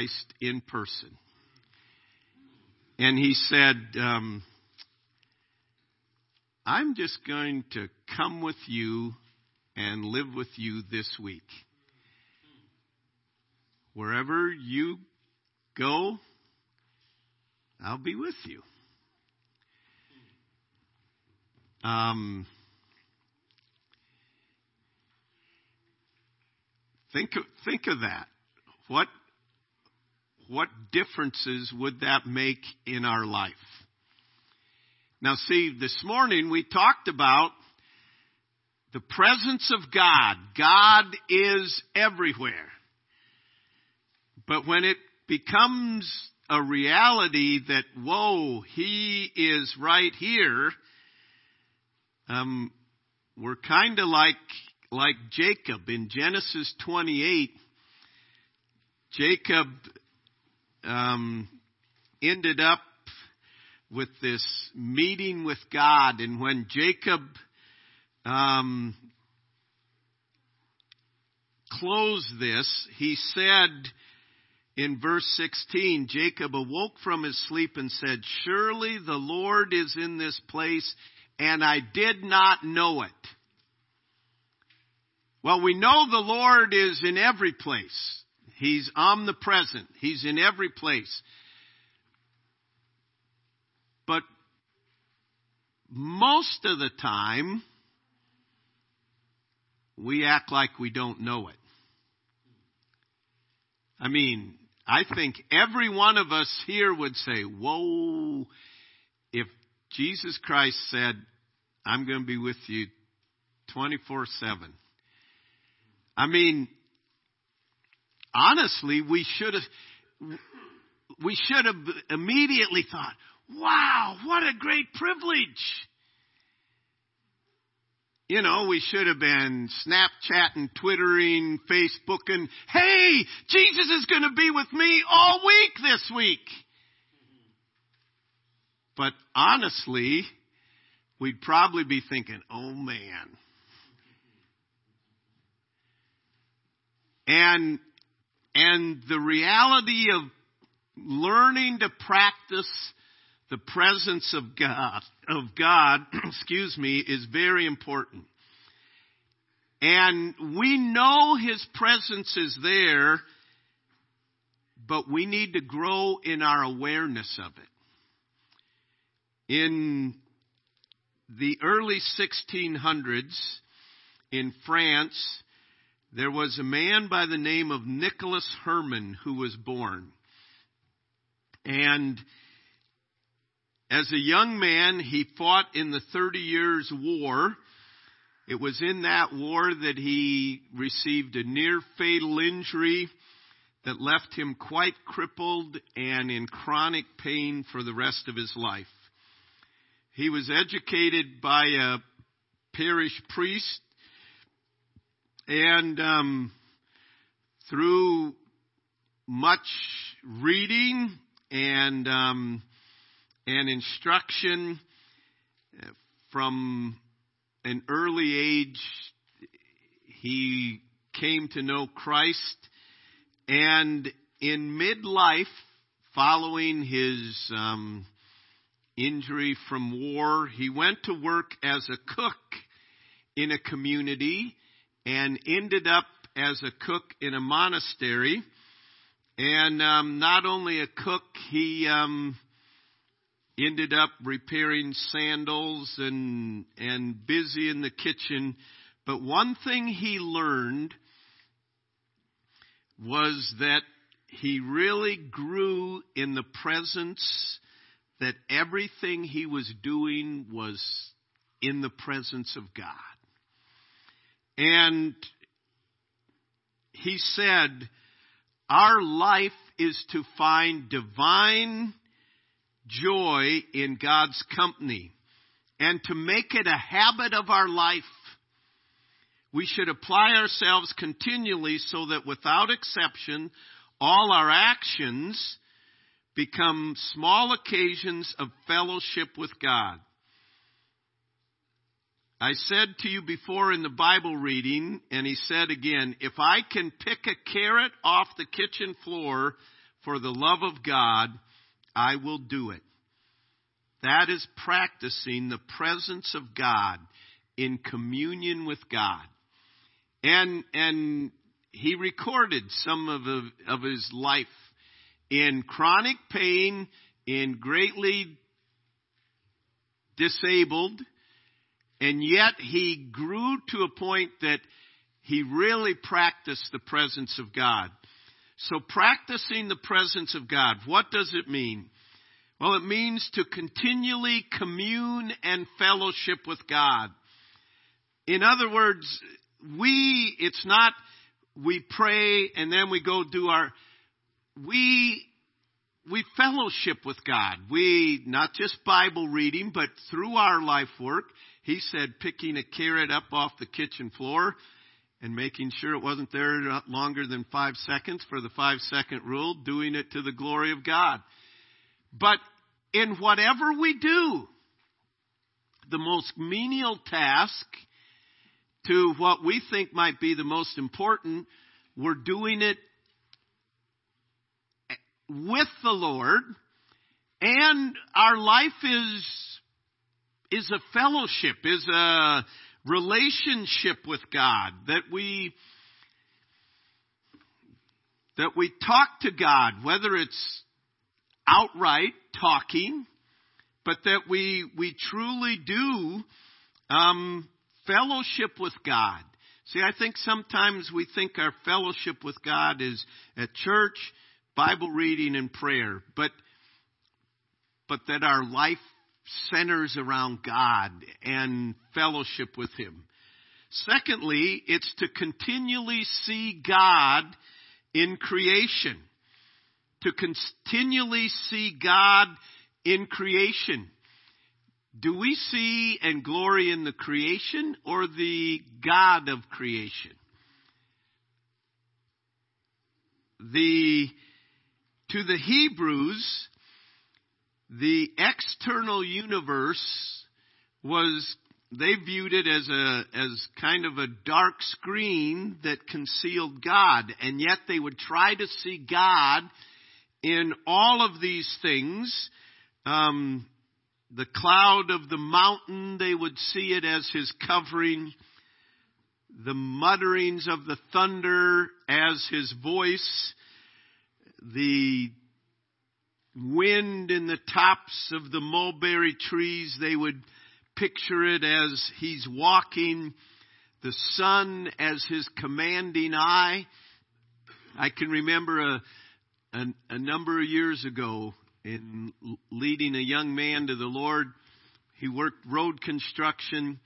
Christ in person. And he said, um, I'm just going to come with you and live with you this week. Wherever you go, I'll be with you. Um, think think of that. What what differences would that make in our life? Now, see, this morning we talked about the presence of God. God is everywhere. But when it becomes a reality that, whoa, He is right here, um, we're kind of like, like Jacob in Genesis 28. Jacob um, ended up with this meeting with God, and when Jacob um, closed this, he said in verse 16, Jacob awoke from his sleep and said, Surely the Lord is in this place, and I did not know it. Well, we know the Lord is in every place. He's omnipresent. He's in every place. But most of the time, we act like we don't know it. I mean, I think every one of us here would say, Whoa, if Jesus Christ said, I'm going to be with you 24 7. I mean, honestly, we should have, we should have immediately thought, wow, what a great privilege. You know, we should have been Snapchatting, Twittering, Facebooking. Hey, Jesus is going to be with me all week this week. But honestly, we'd probably be thinking, oh man. And and the reality of learning to practice the presence of God, of God, excuse me, is very important. And we know His presence is there, but we need to grow in our awareness of it. In the early 1600s in France, there was a man by the name of Nicholas Herman who was born. And as a young man, he fought in the Thirty Years' War. It was in that war that he received a near fatal injury that left him quite crippled and in chronic pain for the rest of his life. He was educated by a parish priest and um, through much reading and um, and instruction uh, from an early age, he came to know Christ, and in midlife, following his um, injury from war, he went to work as a cook in a community and ended up as a cook in a monastery. And um, not only a cook, he um, ended up repairing sandals and and busy in the kitchen. But one thing he learned was that he really grew in the presence that everything he was doing was in the presence of God. And he said, Our life is to find divine joy in God's company and to make it a habit of our life. We should apply ourselves continually so that without exception, all our actions become small occasions of fellowship with God. I said to you before in the Bible reading, and he said again, if I can pick a carrot off the kitchen floor for the love of God, I will do it. That is practicing the presence of God in communion with God. And, and he recorded some of, of his life in chronic pain, in greatly disabled, and yet he grew to a point that he really practiced the presence of God. So practicing the presence of God, what does it mean? Well, it means to continually commune and fellowship with God. In other words, we, it's not we pray and then we go do our, we, we fellowship with God. We, not just Bible reading, but through our life work, he said picking a carrot up off the kitchen floor and making sure it wasn't there longer than five seconds for the five second rule, doing it to the glory of God. But in whatever we do, the most menial task to what we think might be the most important, we're doing it with the Lord, and our life is is a fellowship, is a relationship with God that we that we talk to God, whether it's outright talking, but that we we truly do um, fellowship with God. See, I think sometimes we think our fellowship with God is at church, Bible reading, and prayer, but but that our life centers around God and fellowship with Him. Secondly, it's to continually see God in creation. To continually see God in creation. Do we see and glory in the creation or the God of creation? The, to the Hebrews, the external universe was they viewed it as a as kind of a dark screen that concealed God and yet they would try to see God in all of these things um, the cloud of the mountain, they would see it as his covering. The mutterings of the thunder as his voice. The wind in the tops of the mulberry trees, they would picture it as he's walking. The sun as his commanding eye. I can remember a, a, a number of years ago, in leading a young man to the Lord. He worked road construction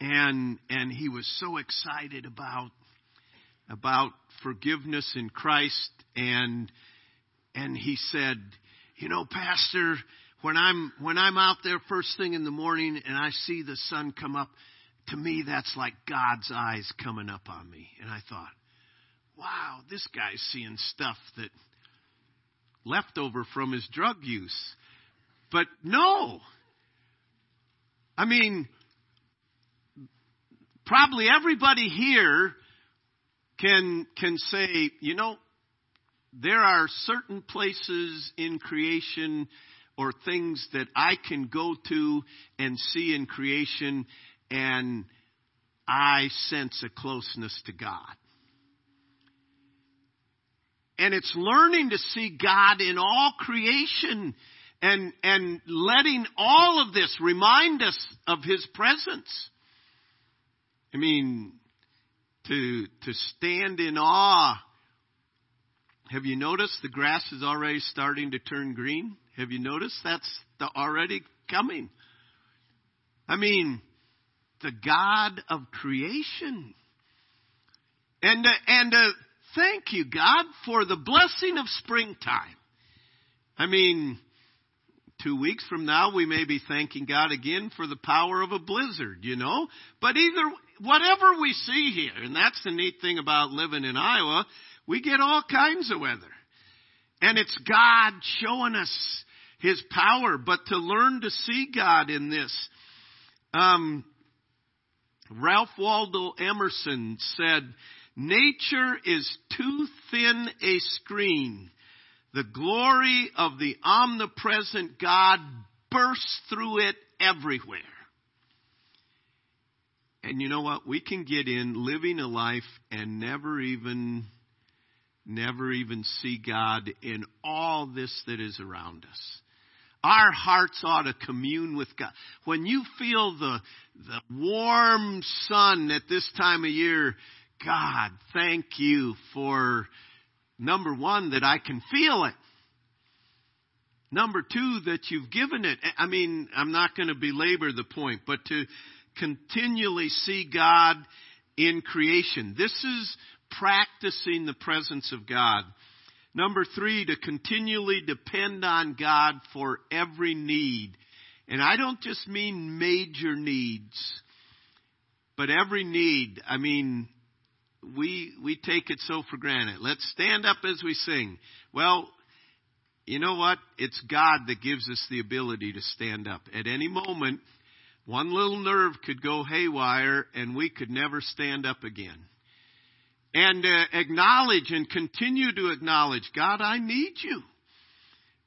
and and he was so excited about about forgiveness in Christ and and he said, "You know, pastor, when I'm when I'm out there first thing in the morning and I see the sun come up, to me that's like God's eyes coming up on me." And I thought, "Wow, this guy's seeing stuff that leftover from his drug use. But no. I mean, probably everybody here can can say, you know, there are certain places in creation or things that I can go to and see in creation and I sense a closeness to God. And it's learning to see God in all creation and, and letting all of this remind us of His presence. I mean, to, to stand in awe. Have you noticed the grass is already starting to turn green? Have you noticed that's the, already coming? I mean, the God of creation. And, uh, and uh, thank you, God, for the blessing of springtime. I mean, two weeks from now, we may be thanking God again for the power of a blizzard, you know? But either, whatever we see here, and that's the neat thing about living in Iowa, we get all kinds of weather. And it's God showing us His power, but to learn to see God in this. Um, Ralph Waldo Emerson said, Nature is too thin a screen the glory of the omnipresent God bursts through it everywhere. And you know what? We can get in living a life and never even, never even see God in all this that is around us. Our hearts ought to commune with God. When you feel the, the warm sun at this time of year, God, thank you for number one, that I can feel it. Number two, that you've given it. I mean, I'm not going to belabor the point, but to continually see God in creation. This is practicing the presence of God. Number three, to continually depend on God for every need. And I don't just mean major needs, but every need. I mean, we, we take it so for granted. Let's stand up as we sing. Well, you know what? It's God that gives us the ability to stand up. At any moment, one little nerve could go haywire and we could never stand up again. And uh, acknowledge and continue to acknowledge, God, I need you.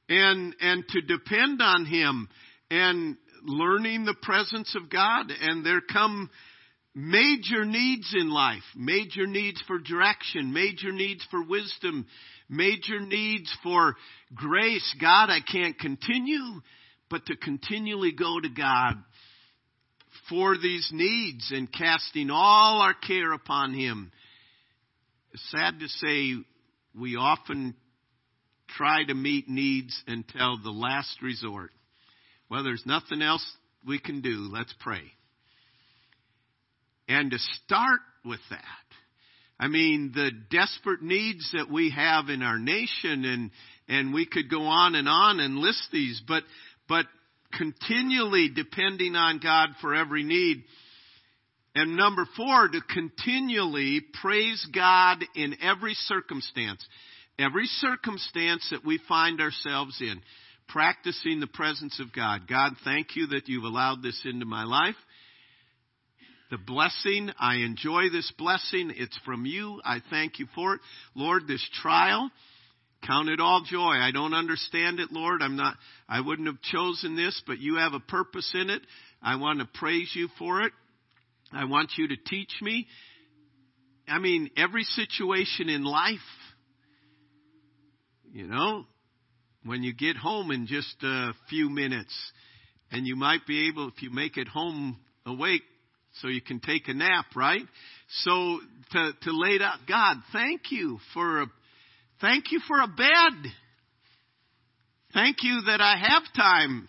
And, and to depend on Him and learning the presence of God. And there come major needs in life, major needs for direction, major needs for wisdom, major needs for grace. God, I can't continue, but to continually go to God for these needs and casting all our care upon Him. Sad to say we often try to meet needs until the last resort. Well, there's nothing else we can do. Let's pray. And to start with that, I mean, the desperate needs that we have in our nation and, and we could go on and on and list these, but, but continually depending on God for every need. And number four, to continually praise God in every circumstance. Every circumstance that we find ourselves in, practicing the presence of God. God, thank you that you've allowed this into my life. The blessing, I enjoy this blessing. It's from you. I thank you for it. Lord, this trial, Count it all joy. I don't understand it, Lord. I'm not, I wouldn't have chosen this, but you have a purpose in it. I want to praise you for it. I want you to teach me. I mean, every situation in life, you know, when you get home in just a few minutes, and you might be able, if you make it home awake, so you can take a nap, right? So to, to lay out, God, thank you for a Thank you for a bed. Thank you that I have time.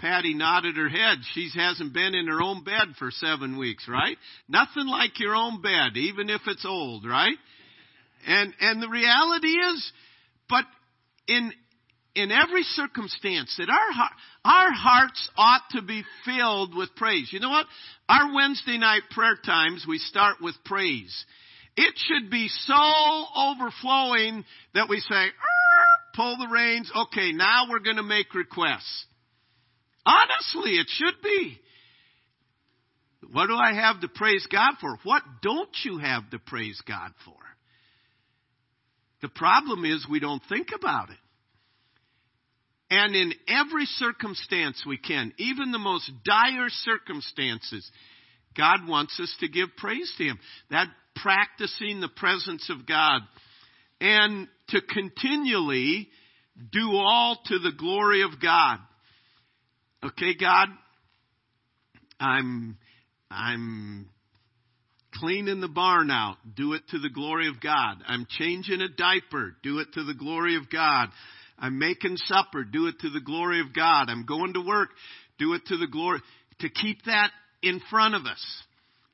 Patty nodded her head. She hasn't been in her own bed for seven weeks, right? Nothing like your own bed, even if it's old, right? And, and the reality is, but in, in every circumstance that our, our hearts ought to be filled with praise. You know what? Our Wednesday night prayer times, we start with praise. It should be so overflowing that we say, pull the reins. Okay, now we're going to make requests. Honestly, it should be. What do I have to praise God for? What don't you have to praise God for? The problem is we don't think about it. And in every circumstance we can, even the most dire circumstances, God wants us to give praise to Him. That practicing the presence of God and to continually do all to the glory of God. Okay, God, I'm, I'm cleaning the barn out. Do it to the glory of God. I'm changing a diaper. Do it to the glory of God. I'm making supper. Do it to the glory of God. I'm going to work. Do it to the glory. To keep that in front of us.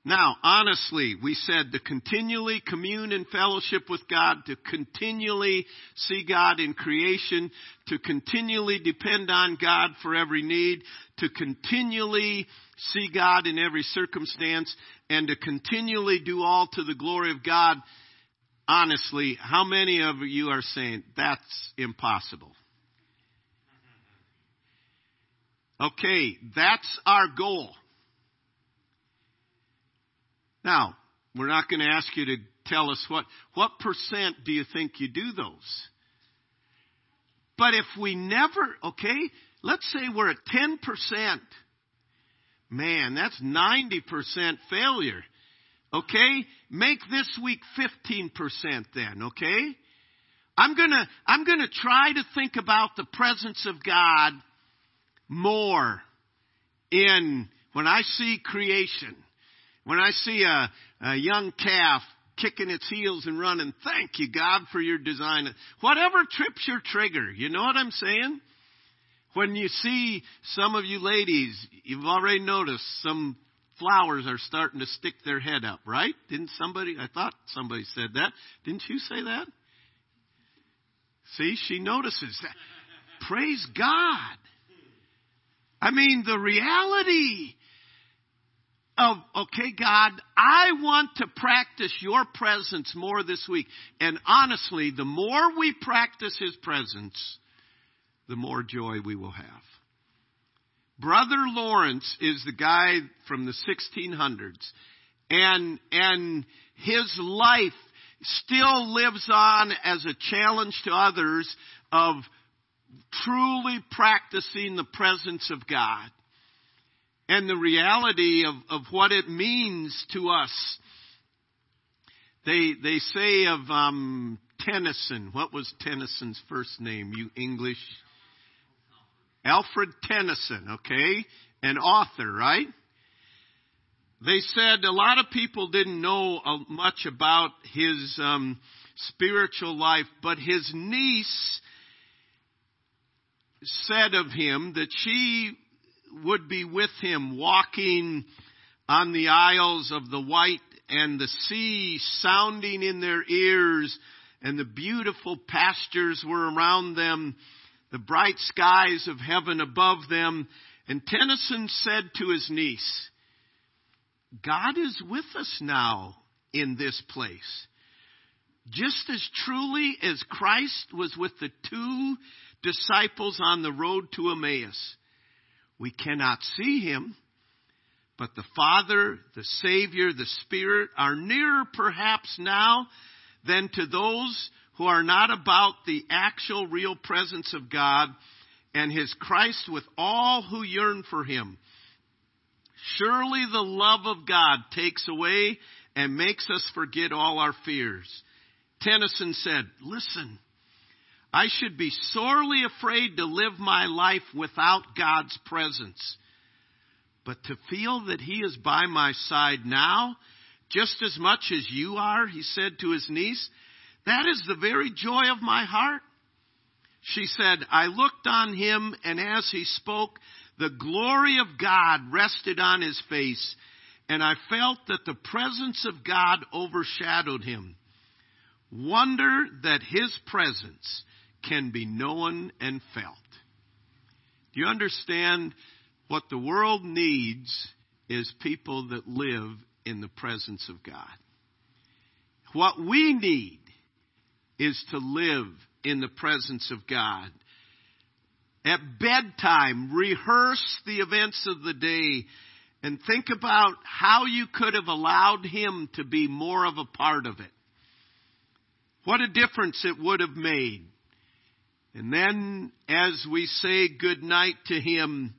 Now, honestly, we said to continually commune in fellowship with God, to continually see God in creation, to continually depend on God for every need, to continually see God in every circumstance, and to continually do all to the glory of God. Honestly, how many of you are saying that's impossible? Okay, that's our goal. Now, we're not going to ask you to tell us what, what percent do you think you do those? But if we never, okay, let's say we're at 10%. Man, that's 90% failure. Okay? Make this week 15% then, okay? I'm gonna, I'm gonna try to think about the presence of God more in, when I see creation. When I see a, a young calf kicking its heels and running, thank you God for your design. Whatever trips your trigger, you know what I'm saying? When you see some of you ladies, you've already noticed some flowers are starting to stick their head up, right? Didn't somebody, I thought somebody said that. Didn't you say that? See, she notices that. Praise God. I mean, the reality of, okay, God, I want to practice your presence more this week. And honestly, the more we practice his presence, the more joy we will have. Brother Lawrence is the guy from the 1600s, and, and his life still lives on as a challenge to others of truly practicing the presence of God and the reality of, of what it means to us. They, they say of um, Tennyson, what was Tennyson's first name, you English Alfred Tennyson, okay? An author, right? They said a lot of people didn't know uh, much about his um, spiritual life, but his niece said of him that she would be with him walking on the isles of the white and the sea sounding in their ears and the beautiful pastures were around them the bright skies of heaven above them. And Tennyson said to his niece, God is with us now in this place. Just as truly as Christ was with the two disciples on the road to Emmaus. We cannot see him, but the Father, the Savior, the Spirit are nearer perhaps now than to those who are not about the actual real presence of God and his Christ with all who yearn for him. Surely the love of God takes away and makes us forget all our fears. Tennyson said, listen, I should be sorely afraid to live my life without God's presence. But to feel that He is by my side now, just as much as you are, he said to his niece, that is the very joy of my heart. She said, I looked on him, and as he spoke, the glory of God rested on his face, and I felt that the presence of God overshadowed him. Wonder that his presence can be known and felt. Do you understand what the world needs is people that live in the presence of God? What we need is to live in the presence of God. At bedtime, rehearse the events of the day and think about how you could have allowed Him to be more of a part of it. What a difference it would have made. And then, as we say good night to Him,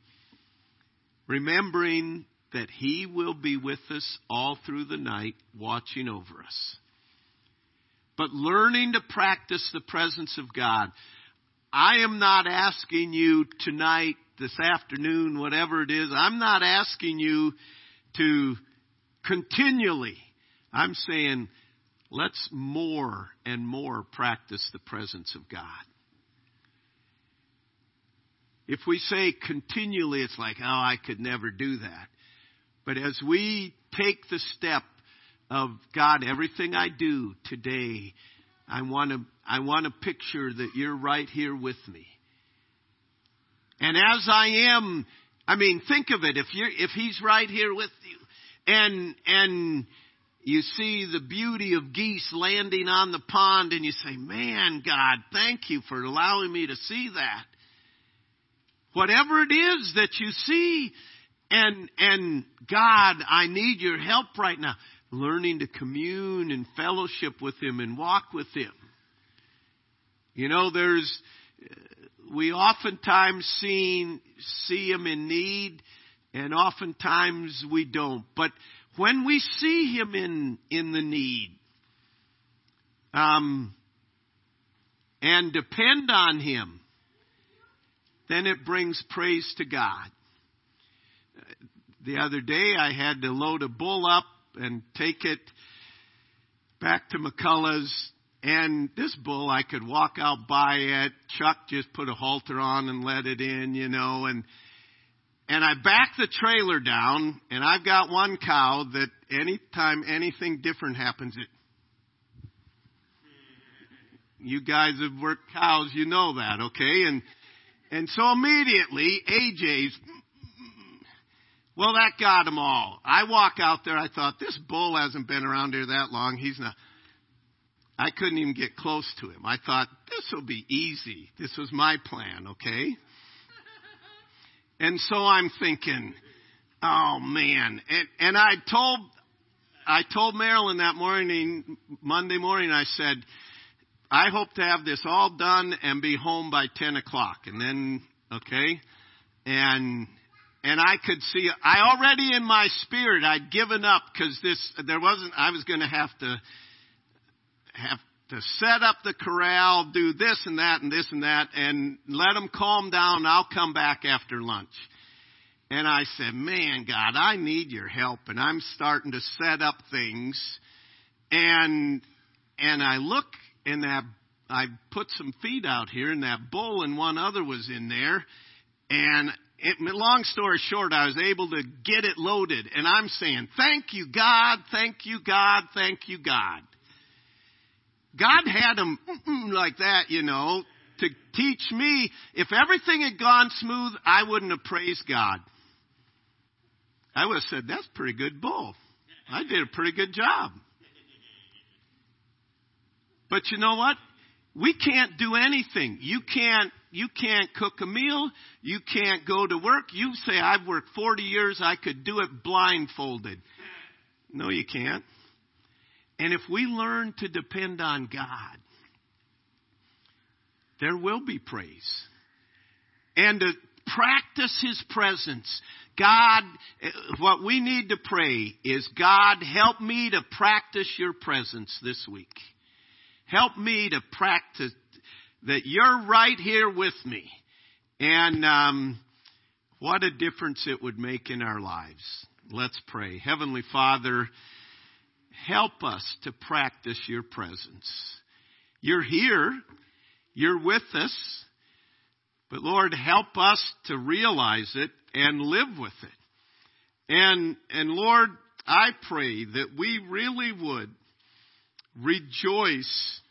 remembering that He will be with us all through the night, watching over us but learning to practice the presence of God. I am not asking you tonight, this afternoon, whatever it is, I'm not asking you to continually. I'm saying, let's more and more practice the presence of God. If we say continually, it's like, oh, I could never do that. But as we take the step of God, everything I do today, I want to, I want to picture that you're right here with me. And as I am, I mean, think of it. If you if He's right here with you, and and you see the beauty of geese landing on the pond, and you say, "Man, God, thank you for allowing me to see that." Whatever it is that you see, and and God, I need your help right now learning to commune and fellowship with Him and walk with Him. You know, there's we oftentimes see, see him in need, and oftentimes we don't. But when we see him in, in the need, um, and depend on him, then it brings praise to God. The other day I had to load a bull up and take it back to McCullough's and this bull, I could walk out by it. Chuck just put a halter on and let it in, you know, and, and I back the trailer down and I've got one cow that anytime anything different happens, it, you guys have worked cows, you know that, okay? And, and so immediately, AJ's, well, that got them all. I walk out there, I thought, this bull hasn't been around here that long. He's not. I couldn't even get close to him. I thought, this will be easy. This was my plan, okay? And so I'm thinking, oh man. And, and I told, I told Marilyn that morning, Monday morning, I said, I hope to have this all done and be home by 10 o'clock. And then, okay? And, and I could see, I already in my spirit, I'd given up because this, there wasn't, I was going to have to, have to set up the corral, do this and that and this and that, and let them calm down. I'll come back after lunch. And I said, man, God, I need your help. And I'm starting to set up things. And, and I look and that, I put some feed out here and that bull and one other was in there. And it, long story short, I was able to get it loaded. And I'm saying, thank you, God. Thank you, God. Thank you, God. God had them like that, you know, to teach me. If everything had gone smooth, I wouldn't have praised God. I would have said, that's pretty good bull. I did a pretty good job. But you know what? We can't do anything. You can't, you can't cook a meal. You can't go to work. You say, I've worked 40 years. I could do it blindfolded. No, you can't. And if we learn to depend on God, there will be praise. And to practice His presence. God, eh, what we need to pray is, God, help me to practice your presence this week. Help me to practice that you're right here with me. And um, what a difference it would make in our lives. Let's pray. Heavenly Father, help us to practice your presence. You're here. You're with us. But Lord, help us to realize it and live with it. And, and Lord, I pray that we really would rejoice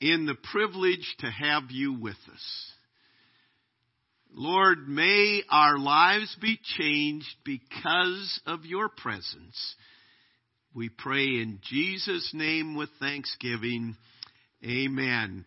in the privilege to have you with us. Lord, may our lives be changed because of your presence. We pray in Jesus' name with thanksgiving. Amen.